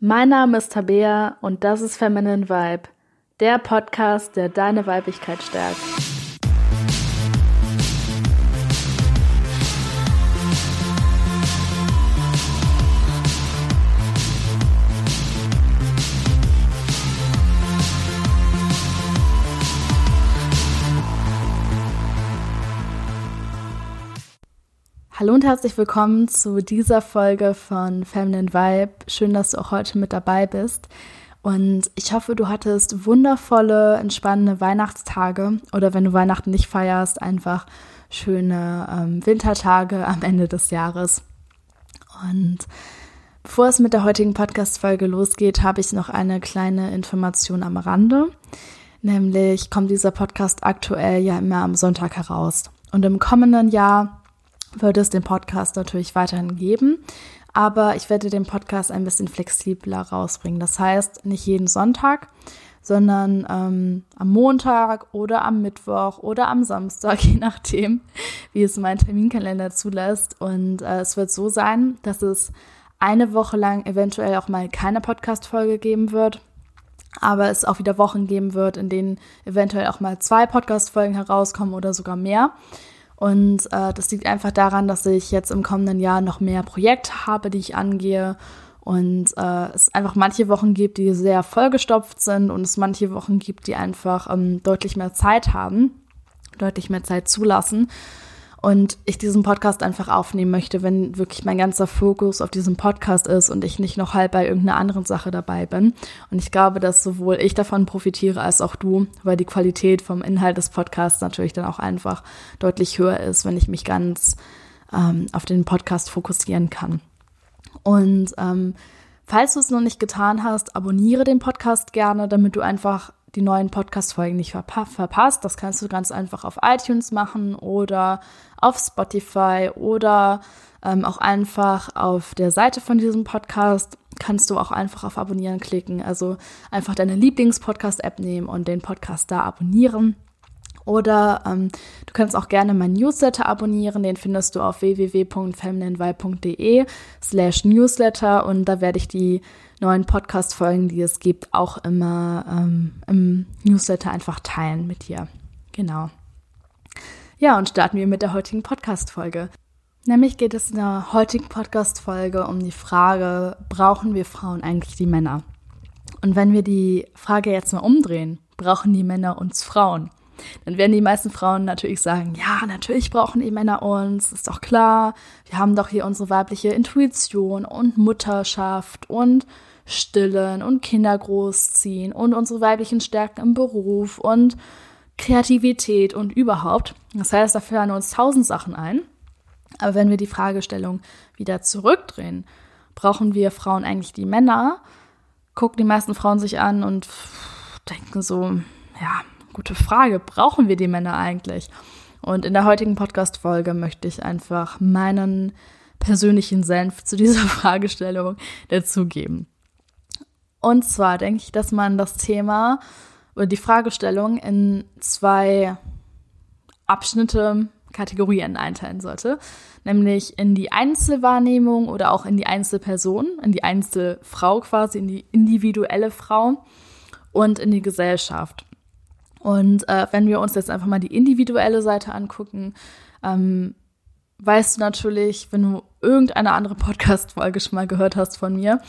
Mein Name ist Tabea und das ist Feminine Vibe, der Podcast, der deine Weiblichkeit stärkt. Hallo und herzlich willkommen zu dieser Folge von Feminine Vibe. Schön, dass du auch heute mit dabei bist. Und ich hoffe, du hattest wundervolle, entspannende Weihnachtstage oder wenn du Weihnachten nicht feierst, einfach schöne ähm, Wintertage am Ende des Jahres. Und bevor es mit der heutigen Podcast-Folge losgeht, habe ich noch eine kleine Information am Rande. Nämlich kommt dieser Podcast aktuell ja immer am Sonntag heraus. Und im kommenden Jahr wird es den Podcast natürlich weiterhin geben. Aber ich werde den Podcast ein bisschen flexibler rausbringen. Das heißt, nicht jeden Sonntag, sondern ähm, am Montag oder am Mittwoch oder am Samstag, je nachdem, wie es mein Terminkalender zulässt. Und äh, es wird so sein, dass es eine Woche lang eventuell auch mal keine Podcast-Folge geben wird. Aber es auch wieder Wochen geben wird, in denen eventuell auch mal zwei Podcast-Folgen herauskommen oder sogar mehr. Und äh, das liegt einfach daran, dass ich jetzt im kommenden Jahr noch mehr Projekte habe, die ich angehe. Und äh, es einfach manche Wochen gibt, die sehr vollgestopft sind und es manche Wochen gibt, die einfach ähm, deutlich mehr Zeit haben, deutlich mehr Zeit zulassen und ich diesen Podcast einfach aufnehmen möchte, wenn wirklich mein ganzer Fokus auf diesem Podcast ist und ich nicht noch halb bei irgendeiner anderen Sache dabei bin. Und ich glaube, dass sowohl ich davon profitiere als auch du, weil die Qualität vom Inhalt des Podcasts natürlich dann auch einfach deutlich höher ist, wenn ich mich ganz ähm, auf den Podcast fokussieren kann. Und ähm, falls du es noch nicht getan hast, abonniere den Podcast gerne, damit du einfach die neuen Podcast-Folgen nicht verpa verpasst. Das kannst du ganz einfach auf iTunes machen oder auf Spotify oder ähm, auch einfach auf der Seite von diesem Podcast kannst du auch einfach auf Abonnieren klicken. Also einfach deine Lieblings-Podcast-App nehmen und den Podcast da abonnieren. Oder ähm, du kannst auch gerne meinen Newsletter abonnieren. Den findest du auf www.femininevibe.de slash Newsletter und da werde ich die neuen Podcast-Folgen, die es gibt, auch immer ähm, im Newsletter einfach teilen mit dir. Genau. Ja, und starten wir mit der heutigen Podcast-Folge. Nämlich geht es in der heutigen Podcast-Folge um die Frage, brauchen wir Frauen eigentlich die Männer? Und wenn wir die Frage jetzt mal umdrehen, brauchen die Männer uns Frauen? Dann werden die meisten Frauen natürlich sagen, ja, natürlich brauchen die Männer uns, ist doch klar. Wir haben doch hier unsere weibliche Intuition und Mutterschaft und Stillen und Kinder großziehen und unsere weiblichen Stärken im Beruf und Kreativität und überhaupt. Das heißt, da fallen uns tausend Sachen ein. Aber wenn wir die Fragestellung wieder zurückdrehen, brauchen wir Frauen eigentlich die Männer? Gucken die meisten Frauen sich an und denken so, ja, gute Frage, brauchen wir die Männer eigentlich? Und in der heutigen Podcast-Folge möchte ich einfach meinen persönlichen Senf zu dieser Fragestellung dazugeben. Und zwar denke ich, dass man das Thema oder die Fragestellung in zwei Abschnitte, Kategorien einteilen sollte. Nämlich in die Einzelwahrnehmung oder auch in die Einzelperson, in die Einzelfrau quasi, in die individuelle Frau und in die Gesellschaft. Und äh, wenn wir uns jetzt einfach mal die individuelle Seite angucken, ähm, weißt du natürlich, wenn du irgendeine andere Podcast-Folge schon mal gehört hast von mir,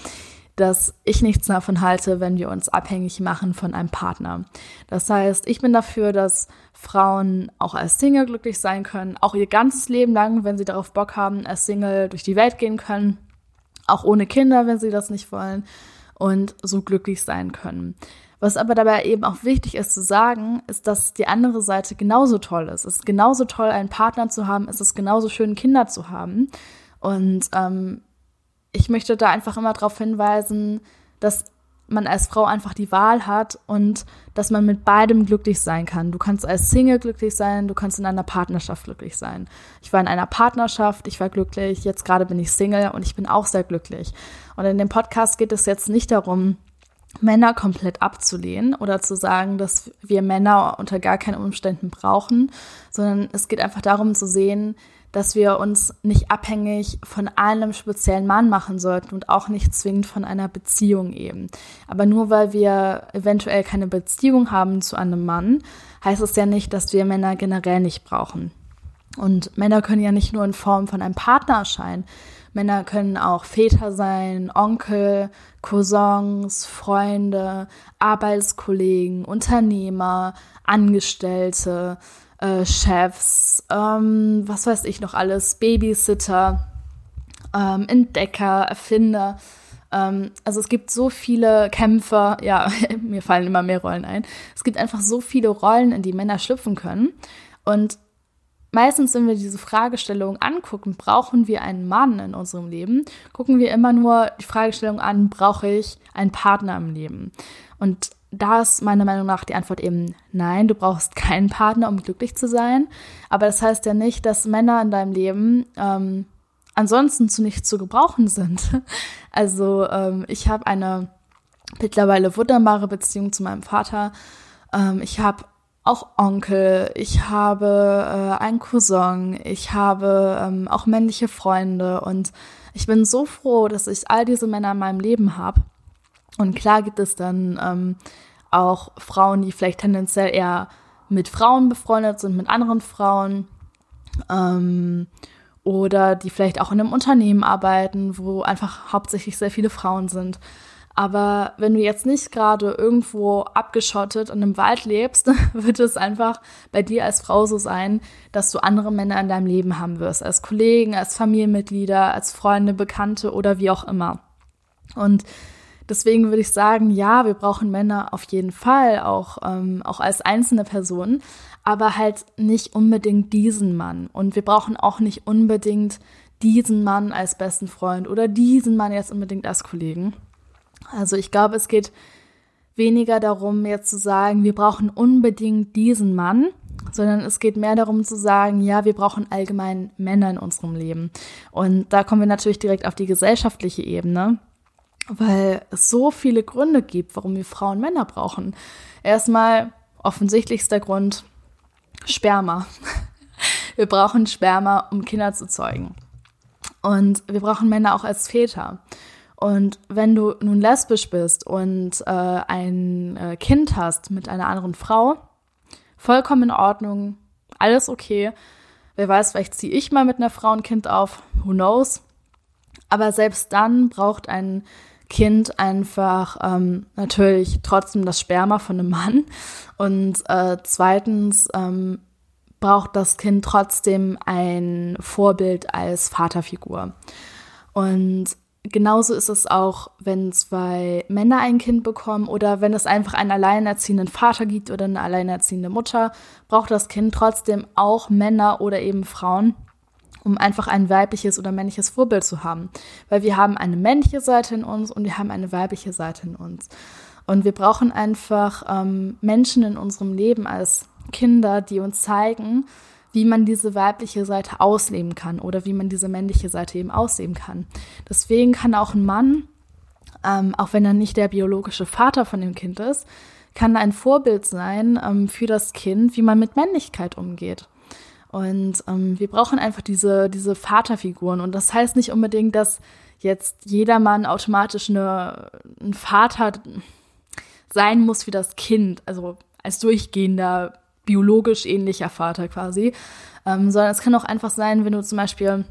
dass ich nichts davon halte, wenn wir uns abhängig machen von einem Partner. Das heißt, ich bin dafür, dass Frauen auch als Single glücklich sein können, auch ihr ganzes Leben lang, wenn sie darauf Bock haben, als Single durch die Welt gehen können, auch ohne Kinder, wenn sie das nicht wollen und so glücklich sein können. Was aber dabei eben auch wichtig ist zu sagen, ist, dass die andere Seite genauso toll ist. Es ist genauso toll, einen Partner zu haben, es ist genauso schön, Kinder zu haben. Und ähm, ich möchte da einfach immer darauf hinweisen, dass man als Frau einfach die Wahl hat und dass man mit beidem glücklich sein kann. Du kannst als Single glücklich sein, du kannst in einer Partnerschaft glücklich sein. Ich war in einer Partnerschaft, ich war glücklich, jetzt gerade bin ich Single und ich bin auch sehr glücklich. Und in dem Podcast geht es jetzt nicht darum, Männer komplett abzulehnen oder zu sagen, dass wir Männer unter gar keinen Umständen brauchen, sondern es geht einfach darum zu sehen, dass wir uns nicht abhängig von einem speziellen Mann machen sollten und auch nicht zwingend von einer Beziehung eben. Aber nur weil wir eventuell keine Beziehung haben zu einem Mann, heißt es ja nicht, dass wir Männer generell nicht brauchen. Und Männer können ja nicht nur in Form von einem Partner erscheinen. Männer können auch Väter sein, Onkel, Cousins, Freunde, Arbeitskollegen, Unternehmer, Angestellte, äh, Chefs, ähm, was weiß ich noch alles, Babysitter, ähm, Entdecker, Erfinder. Ähm, also es gibt so viele Kämpfer, ja, mir fallen immer mehr Rollen ein. Es gibt einfach so viele Rollen, in die Männer schlüpfen können. Und meistens, wenn wir diese Fragestellung angucken, brauchen wir einen Mann in unserem Leben, gucken wir immer nur die Fragestellung an, brauche ich einen Partner im Leben? Und da ist meiner Meinung nach die Antwort eben nein, du brauchst keinen Partner, um glücklich zu sein. Aber das heißt ja nicht, dass Männer in deinem Leben ähm, ansonsten zu nichts zu gebrauchen sind. Also ähm, ich habe eine mittlerweile wunderbare Beziehung zu meinem Vater. Ähm, ich habe auch Onkel, ich habe äh, einen Cousin, ich habe ähm, auch männliche Freunde und ich bin so froh, dass ich all diese Männer in meinem Leben habe. Und klar gibt es dann ähm, auch Frauen, die vielleicht tendenziell eher mit Frauen befreundet sind, mit anderen Frauen. Ähm, oder die vielleicht auch in einem Unternehmen arbeiten, wo einfach hauptsächlich sehr viele Frauen sind. Aber wenn du jetzt nicht gerade irgendwo abgeschottet in einem Wald lebst, wird es einfach bei dir als Frau so sein, dass du andere Männer in deinem Leben haben wirst. Als Kollegen, als Familienmitglieder, als Freunde, Bekannte oder wie auch immer. Und Deswegen würde ich sagen, ja, wir brauchen Männer auf jeden Fall, auch, ähm, auch als einzelne Person, aber halt nicht unbedingt diesen Mann. Und wir brauchen auch nicht unbedingt diesen Mann als besten Freund oder diesen Mann jetzt unbedingt als Kollegen. Also ich glaube, es geht weniger darum, jetzt zu sagen, wir brauchen unbedingt diesen Mann, sondern es geht mehr darum zu sagen, ja, wir brauchen allgemein Männer in unserem Leben. Und da kommen wir natürlich direkt auf die gesellschaftliche Ebene weil es so viele Gründe gibt, warum wir Frauen Männer brauchen. Erstmal offensichtlichster Grund Sperma. Wir brauchen Sperma, um Kinder zu zeugen. Und wir brauchen Männer auch als Väter. Und wenn du nun lesbisch bist und äh, ein äh, Kind hast mit einer anderen Frau, vollkommen in Ordnung, alles okay. Wer weiß, vielleicht ziehe ich mal mit einer Frau ein Kind auf, who knows. Aber selbst dann braucht ein Kind einfach ähm, natürlich trotzdem das Sperma von einem Mann und äh, zweitens ähm, braucht das Kind trotzdem ein Vorbild als Vaterfigur. Und genauso ist es auch, wenn zwei Männer ein Kind bekommen oder wenn es einfach einen alleinerziehenden Vater gibt oder eine alleinerziehende Mutter, braucht das Kind trotzdem auch Männer oder eben Frauen, um einfach ein weibliches oder männliches Vorbild zu haben. Weil wir haben eine männliche Seite in uns und wir haben eine weibliche Seite in uns. Und wir brauchen einfach ähm, Menschen in unserem Leben als Kinder, die uns zeigen, wie man diese weibliche Seite ausleben kann oder wie man diese männliche Seite eben ausleben kann. Deswegen kann auch ein Mann, ähm, auch wenn er nicht der biologische Vater von dem Kind ist, kann ein Vorbild sein ähm, für das Kind, wie man mit Männlichkeit umgeht. Und ähm, wir brauchen einfach diese, diese Vaterfiguren. Und das heißt nicht unbedingt, dass jetzt jedermann automatisch eine, ein Vater sein muss wie das Kind, also als durchgehender, biologisch ähnlicher Vater quasi, ähm, sondern es kann auch einfach sein, wenn du zum Beispiel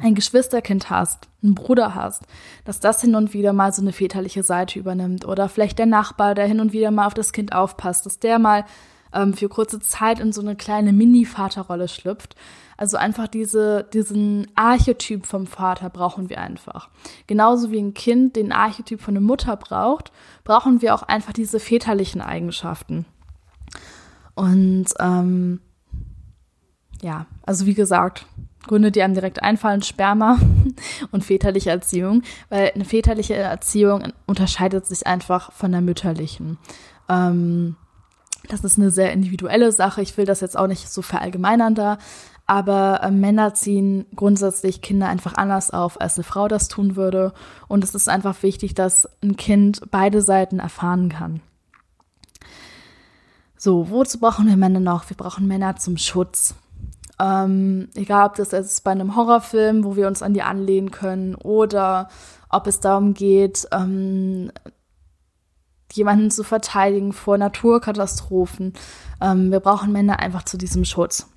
ein Geschwisterkind hast, einen Bruder hast, dass das hin und wieder mal so eine väterliche Seite übernimmt oder vielleicht der Nachbar, der hin und wieder mal auf das Kind aufpasst, dass der mal ähm, für kurze Zeit in so eine kleine Mini-Vaterrolle schlüpft. Also einfach diese, diesen Archetyp vom Vater brauchen wir einfach. Genauso wie ein Kind den Archetyp von der Mutter braucht, brauchen wir auch einfach diese väterlichen Eigenschaften. Und ähm, ja, also wie gesagt, Gründe, die einem direkt einfallen, Sperma und väterliche Erziehung, weil eine väterliche Erziehung unterscheidet sich einfach von der mütterlichen. Ähm, das ist eine sehr individuelle Sache. Ich will das jetzt auch nicht so verallgemeinern da. Aber äh, Männer ziehen grundsätzlich Kinder einfach anders auf, als eine Frau das tun würde. Und es ist einfach wichtig, dass ein Kind beide Seiten erfahren kann. So, wozu brauchen wir Männer noch? Wir brauchen Männer zum Schutz. Ähm, egal, ob das jetzt bei einem Horrorfilm, wo wir uns an die anlehnen können, oder ob es darum geht, ähm, jemanden zu verteidigen vor Naturkatastrophen. Ähm, wir brauchen Männer einfach zu diesem Schutz.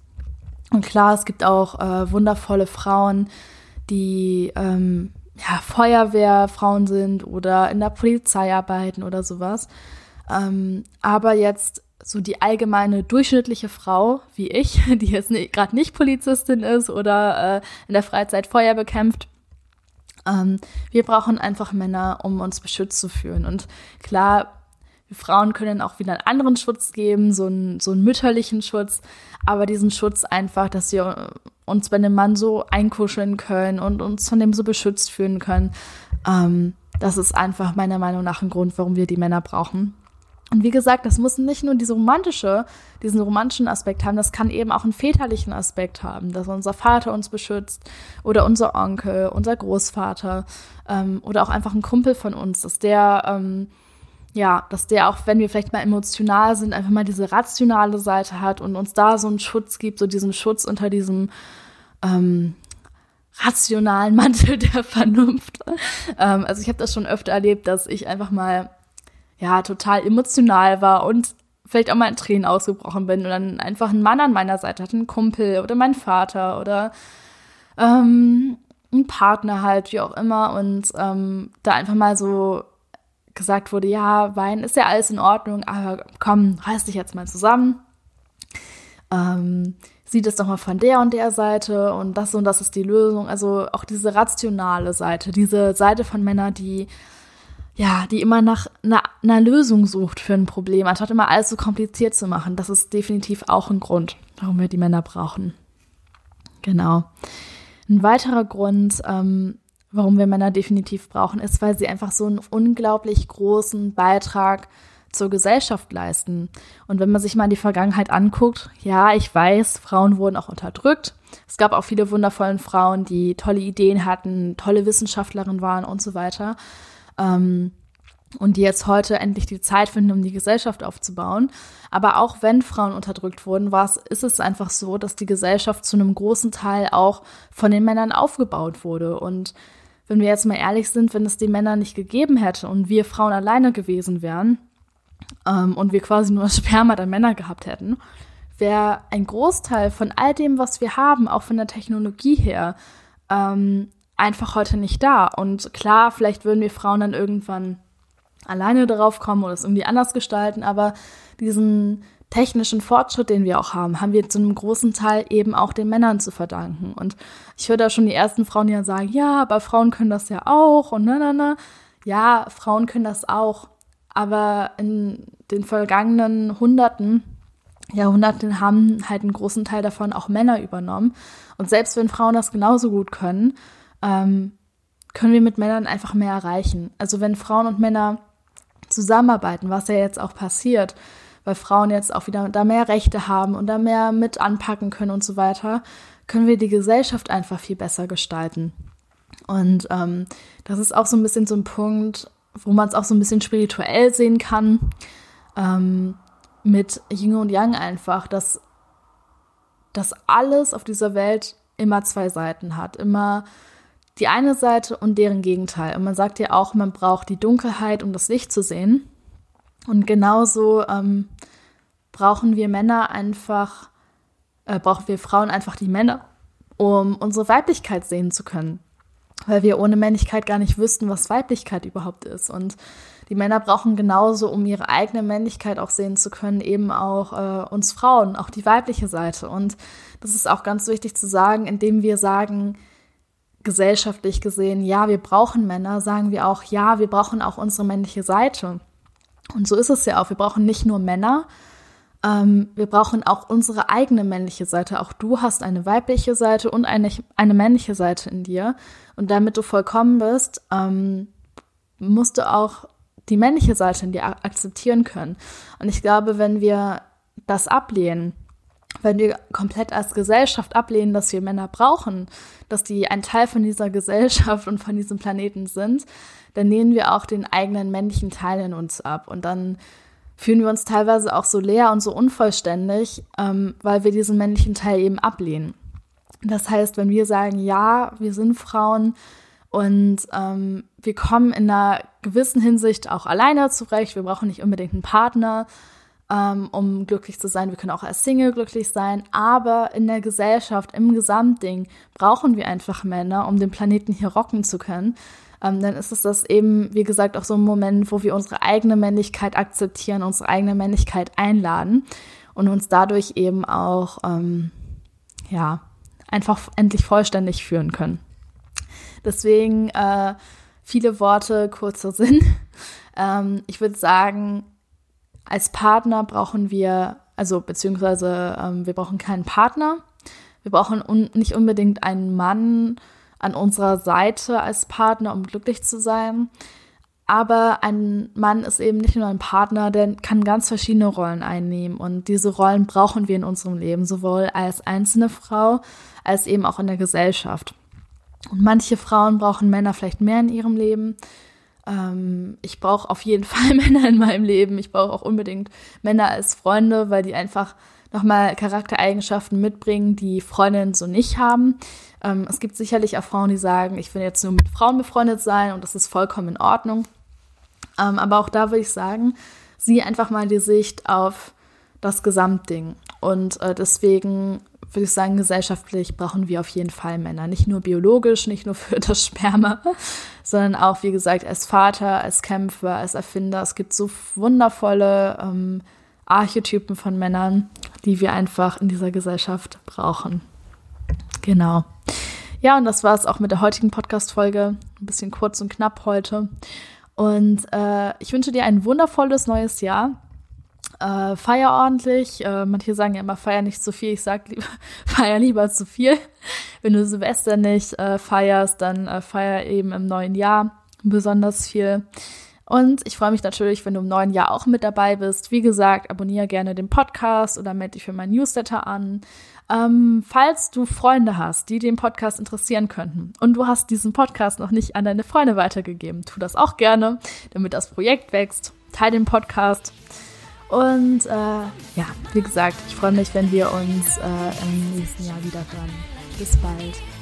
Und klar, es gibt auch äh, wundervolle Frauen, die ähm, ja, Feuerwehrfrauen sind oder in der Polizei arbeiten oder sowas. Ähm, aber jetzt so die allgemeine durchschnittliche Frau wie ich, die jetzt gerade nicht Polizistin ist oder äh, in der Freizeit Feuer bekämpft, ähm, wir brauchen einfach Männer, um uns beschützt zu fühlen. Und klar, wir Frauen können auch wieder einen anderen Schutz geben, so einen, so einen mütterlichen Schutz, aber diesen Schutz einfach, dass wir uns bei dem Mann so einkuscheln können und uns von dem so beschützt fühlen können. Ähm, das ist einfach meiner Meinung nach ein Grund, warum wir die Männer brauchen. Und wie gesagt, das muss nicht nur diese romantische, diesen romantischen Aspekt haben, das kann eben auch einen väterlichen Aspekt haben, dass unser Vater uns beschützt oder unser Onkel, unser Großvater ähm, oder auch einfach ein Kumpel von uns, dass der, ähm, ja, dass der auch, wenn wir vielleicht mal emotional sind, einfach mal diese rationale Seite hat und uns da so einen Schutz gibt, so diesen Schutz unter diesem ähm, rationalen Mantel der Vernunft. ähm, also ich habe das schon öfter erlebt, dass ich einfach mal ja, total emotional war und vielleicht auch mal in Tränen ausgebrochen bin und dann einfach einen Mann an meiner Seite hatte, einen Kumpel oder mein Vater oder ähm, ein Partner halt, wie auch immer und ähm, da einfach mal so gesagt wurde, ja, Wein ist ja alles in Ordnung, aber komm, reiß dich jetzt mal zusammen. Ähm, sieh das doch mal von der und der Seite und das und das ist die Lösung. Also auch diese rationale Seite, diese Seite von Männern, die ja, die immer nach einer, Lösung sucht für ein Problem, anstatt immer alles so kompliziert zu machen. Das ist definitiv auch ein Grund, warum wir die Männer brauchen. Genau. Ein weiterer Grund, ähm, warum wir Männer definitiv brauchen, ist, weil sie einfach so einen unglaublich großen Beitrag zur Gesellschaft leisten. Und wenn man sich mal die Vergangenheit anguckt, ja, ich weiß, Frauen wurden auch unterdrückt. Es gab auch viele wundervolle Frauen, die tolle Ideen hatten, tolle Wissenschaftlerinnen waren und so weiter ähm, und die jetzt heute endlich die Zeit finden, um die Gesellschaft aufzubauen. Aber auch wenn Frauen unterdrückt wurden, war es, ist es einfach so, dass die Gesellschaft zu einem großen Teil auch von den Männern aufgebaut wurde. Und wenn wir jetzt mal ehrlich sind, wenn es die Männer nicht gegeben hätte und wir Frauen alleine gewesen wären ähm, und wir quasi nur Sperma der Männer gehabt hätten, wäre ein Großteil von all dem, was wir haben, auch von der Technologie her, ähm, einfach heute nicht da. Und klar, vielleicht würden wir Frauen dann irgendwann alleine darauf kommen oder es irgendwie anders gestalten, aber diesen technischen Fortschritt, den wir auch haben, haben wir zu einem großen Teil eben auch den Männern zu verdanken. Und ich höre da schon die ersten Frauen, dann sagen, ja, aber Frauen können das ja auch und na, na, na. Ja, Frauen können das auch. Aber in den vergangenen Hunderten, Jahrhunderten haben halt einen großen Teil davon auch Männer übernommen. Und selbst wenn Frauen das genauso gut können, ähm, können wir mit Männern einfach mehr erreichen. Also wenn Frauen und Männer zusammenarbeiten, was ja jetzt auch passiert, weil Frauen jetzt auch wieder da mehr Rechte haben und da mehr mit anpacken können und so weiter, können wir die Gesellschaft einfach viel besser gestalten. Und ähm, das ist auch so ein bisschen so ein Punkt, wo man es auch so ein bisschen spirituell sehen kann, ähm, mit Yin und Yang einfach, dass, dass alles auf dieser Welt immer zwei Seiten hat, immer die eine Seite und deren Gegenteil. Und man sagt ja auch, man braucht die Dunkelheit, um das Licht zu sehen. Und genauso ähm, brauchen wir Männer einfach, äh, brauchen wir Frauen einfach die Männer, um unsere Weiblichkeit sehen zu können. Weil wir ohne Männlichkeit gar nicht wüssten, was Weiblichkeit überhaupt ist. Und die Männer brauchen genauso, um ihre eigene Männlichkeit auch sehen zu können, eben auch äh, uns Frauen, auch die weibliche Seite. Und das ist auch ganz wichtig zu sagen, indem wir sagen, gesellschaftlich gesehen, ja, wir brauchen Männer, sagen wir auch, ja, wir brauchen auch unsere männliche Seite. Und so ist es ja auch. Wir brauchen nicht nur Männer, ähm, wir brauchen auch unsere eigene männliche Seite. Auch du hast eine weibliche Seite und eine, eine männliche Seite in dir. Und damit du vollkommen bist, ähm, musst du auch die männliche Seite in dir akzeptieren können. Und ich glaube, wenn wir das ablehnen, wenn wir komplett als Gesellschaft ablehnen, dass wir Männer brauchen, dass die ein Teil von dieser Gesellschaft und von diesem Planeten sind, dann lehnen wir auch den eigenen männlichen Teil in uns ab. Und dann fühlen wir uns teilweise auch so leer und so unvollständig, ähm, weil wir diesen männlichen Teil eben ablehnen. Das heißt, wenn wir sagen, ja, wir sind Frauen und ähm, wir kommen in einer gewissen Hinsicht auch alleine zurecht, wir brauchen nicht unbedingt einen Partner, um glücklich zu sein, wir können auch als Single glücklich sein, aber in der Gesellschaft, im Gesamtding brauchen wir einfach Männer, um den Planeten hier rocken zu können ähm, dann ist es das eben, wie gesagt, auch so ein Moment, wo wir unsere eigene Männlichkeit akzeptieren, unsere eigene Männlichkeit einladen und uns dadurch eben auch, ähm, ja, einfach endlich vollständig führen können. Deswegen äh, viele Worte, kurzer Sinn. ähm, ich würde sagen, als Partner brauchen wir, also beziehungsweise ähm, wir brauchen keinen Partner. Wir brauchen un nicht unbedingt einen Mann an unserer Seite als Partner, um glücklich zu sein. Aber ein Mann ist eben nicht nur ein Partner, der kann ganz verschiedene Rollen einnehmen. Und diese Rollen brauchen wir in unserem Leben, sowohl als einzelne Frau als eben auch in der Gesellschaft. Und manche Frauen brauchen Männer vielleicht mehr in ihrem Leben. Ähm, ich brauche auf jeden Fall Männer in meinem Leben. Ich brauche auch unbedingt Männer als Freunde, weil die einfach nochmal Charaktereigenschaften mitbringen, die Freundinnen so nicht haben. Ähm, es gibt sicherlich auch Frauen, die sagen, ich will jetzt nur mit Frauen befreundet sein und das ist vollkommen in Ordnung. Ähm, aber auch da würde ich sagen, sieh einfach mal die Sicht auf das Gesamtding. Und äh, deswegen würde ich sagen, gesellschaftlich brauchen wir auf jeden Fall Männer. Nicht nur biologisch, nicht nur für das Sperma, sondern auch, wie gesagt, als Vater, als Kämpfer, als Erfinder. Es gibt so wundervolle ähm, Archetypen von Männern, die wir einfach in dieser Gesellschaft brauchen. Genau. Ja, und das war es auch mit der heutigen Podcast-Folge. Ein bisschen kurz und knapp heute. Und äh, ich wünsche dir ein wundervolles neues Jahr. Äh, feier ordentlich. Äh, manche sagen ja immer, feier nicht zu viel. Ich sag lieber, feier lieber zu viel. Wenn du Silvester nicht äh, feierst, dann äh, feier eben im neuen Jahr besonders viel. Und ich freue mich natürlich, wenn du im neuen Jahr auch mit dabei bist. Wie gesagt, abonniere gerne den Podcast oder melde dich für meinen Newsletter an. Ähm, falls du Freunde hast, die den Podcast interessieren könnten und du hast diesen Podcast noch nicht an deine Freunde weitergegeben, tu das auch gerne, damit das Projekt wächst. Teil den Podcast. Und äh, ja, wie gesagt, ich freue mich, wenn wir uns äh, im nächsten Jahr wieder hören. Bis bald.